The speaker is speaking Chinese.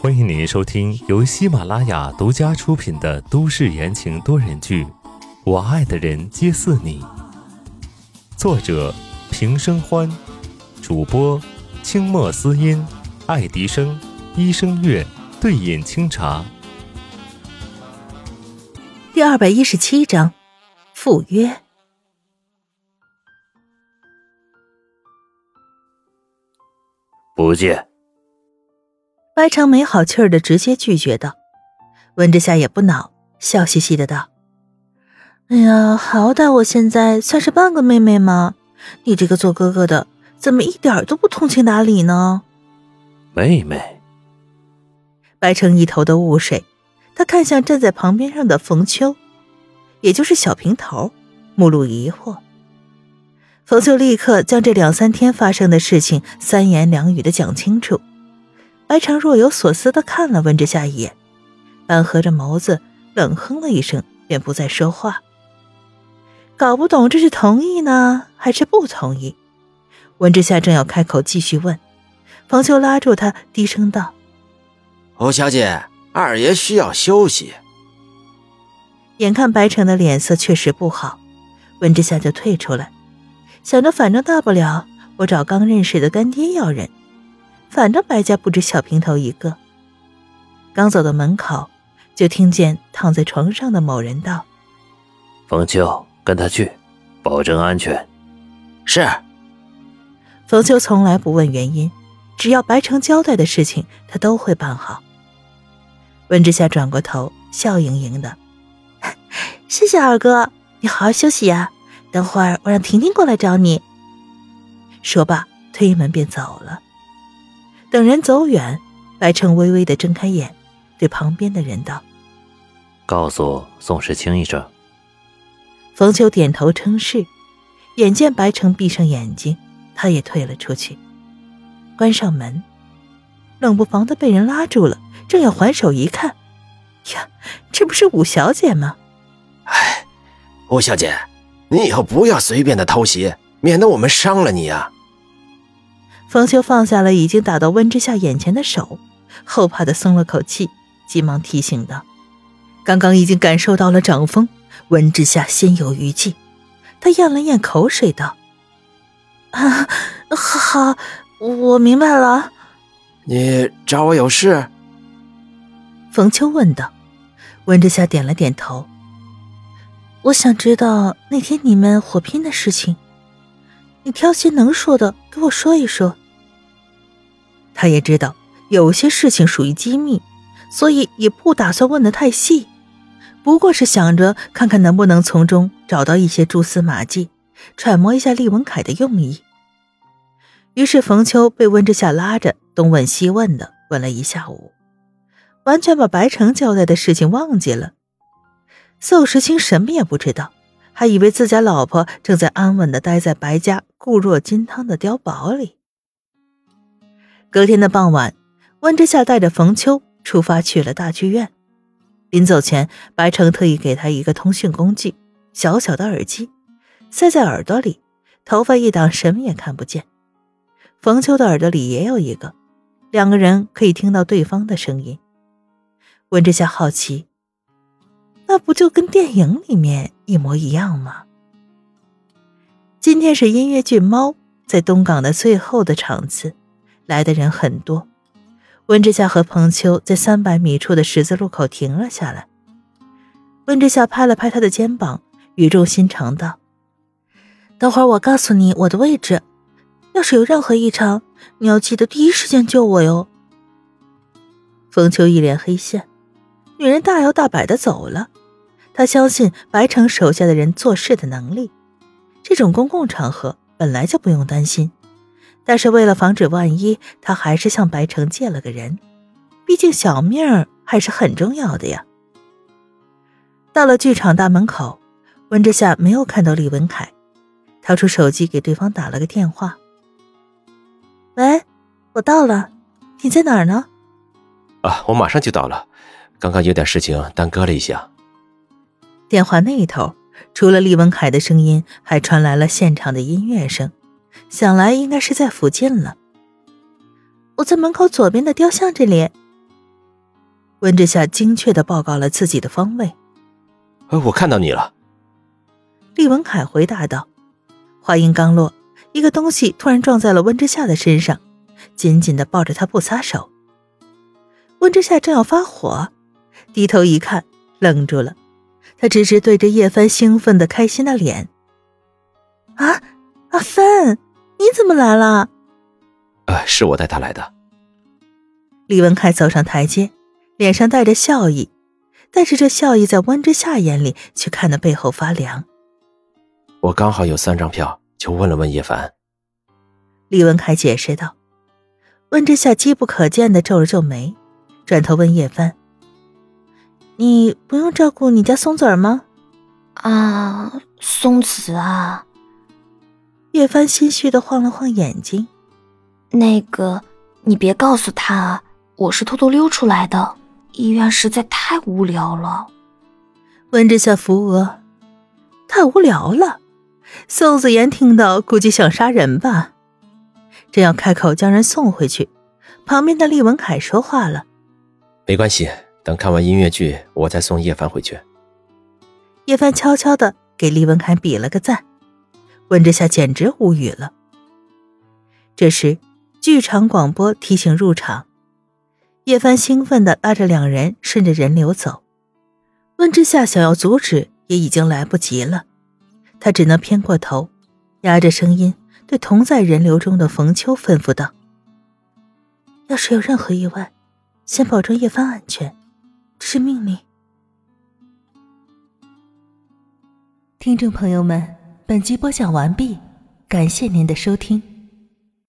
欢迎您收听由喜马拉雅独家出品的都市言情多人剧《我爱的人皆似你》，作者平生欢，主播清墨思音、爱迪生、一生月、对饮清茶。第二百一十七章，赴约。不见。白长没好气儿的直接拒绝道。温之夏也不恼，笑嘻嘻的道：“哎呀，好歹我现在算是半个妹妹嘛，你这个做哥哥的怎么一点都不通情达理呢？”妹妹。白成一头的雾水，他看向站在旁边上的冯秋，也就是小平头，目露疑惑。冯秋立刻将这两三天发生的事情三言两语的讲清楚。白城若有所思的看了温之夏一眼，半合着眸子，冷哼了一声，便不再说话。搞不懂这是同意呢，还是不同意？温之夏正要开口继续问，冯秋拉住他，低声道：“侯小姐，二爷需要休息。”眼看白城的脸色确实不好，温之夏就退出来。想着，反正大不了我找刚认识的干爹要人，反正白家不止小平头一个。刚走到门口，就听见躺在床上的某人道：“冯秋，跟他去，保证安全。”是。冯秋从来不问原因，只要白城交代的事情，他都会办好。温之夏转过头，笑盈盈的：“ 谢谢二哥，你好好休息呀。”等会儿我让婷婷过来找你。说罢，推门便走了。等人走远，白城微微的睁开眼，对旁边的人道：“告诉宋时清一声。”冯秋点头称是。眼见白城闭上眼睛，他也退了出去，关上门，冷不防的被人拉住了，正要还手一看，呀，这不是五小姐吗？哎，五小姐。你以后不要随便的偷袭，免得我们伤了你啊！冯秋放下了已经打到温之夏眼前的手，后怕的松了口气，急忙提醒道：“刚刚已经感受到了掌风，温之夏心有余悸。”他咽了咽口水道：“啊，好，我明白了。”你找我有事？冯秋问道。温之夏点了点头。我想知道那天你们火拼的事情，你挑些能说的给我说一说。他也知道有些事情属于机密，所以也不打算问的太细，不过是想着看看能不能从中找到一些蛛丝马迹，揣摩一下厉文凯的用意。于是冯秋被温之夏拉着东问西问的问了一下午，完全把白城交代的事情忘记了。宋时清什么也不知道，还以为自家老婆正在安稳的待在白家固若金汤的碉堡里。隔天的傍晚，温之夏带着冯秋出发去了大剧院。临走前，白城特意给他一个通讯工具——小小的耳机，塞在耳朵里，头发一挡，什么也看不见。冯秋的耳朵里也有一个，两个人可以听到对方的声音。温之夏好奇。那不就跟电影里面一模一样吗？今天是音乐剧《猫》在东港的最后的场次，来的人很多。温之夏和彭秋在三百米处的十字路口停了下来。温之夏拍了拍他的肩膀，语重心长道：“等会儿我告诉你我的位置，要是有任何异常，你要记得第一时间救我哟。”冯秋一脸黑线。女人大摇大摆的走了，她相信白城手下的人做事的能力。这种公共场合本来就不用担心，但是为了防止万一，他还是向白城借了个人。毕竟小命儿还是很重要的呀。到了剧场大门口，温之夏没有看到李文凯，掏出手机给对方打了个电话：“喂，我到了，你在哪儿呢？”“啊，我马上就到了。”刚刚有点事情耽搁了一下。电话那头除了厉文凯的声音，还传来了现场的音乐声，想来应该是在附近了。我在门口左边的雕像这里。温之夏精确的报告了自己的方位。呃，我看到你了。厉文凯回答道。话音刚落，一个东西突然撞在了温之夏的身上，紧紧的抱着他不撒手。温之夏正要发火，低头一看，愣住了。他直直对着叶帆兴奋的、开心的脸。啊，阿帆，你怎么来了？呃，是我带他来的。李文凯走上台阶，脸上带着笑意，但是这笑意在温之夏眼里却看得背后发凉。我刚好有三张票，就问了问叶凡。李文凯解释道。温之夏机不可见的皱了皱眉，转头问叶帆：“你不用照顾你家松子儿吗？”啊，松子啊。叶帆心虚的晃了晃眼睛。那个，你别告诉他啊，我是偷偷溜出来的。医院实在太无聊了。温之夏扶额，太无聊了。宋子言听到，估计想杀人吧。正要开口将人送回去，旁边的厉文凯说话了：“没关系，等看完音乐剧，我再送叶凡回去。”叶凡悄悄的给厉文凯比了个赞，温之夏简直无语了。这时，剧场广播提醒入场，叶帆兴奋的拉着两人顺着人流走，温之夏想要阻止，也已经来不及了。他只能偏过头，压着声音对同在人流中的冯秋吩咐道：“要是有任何意外，先保证叶帆安全，这是命令。”听众朋友们，本集播讲完毕，感谢您的收听。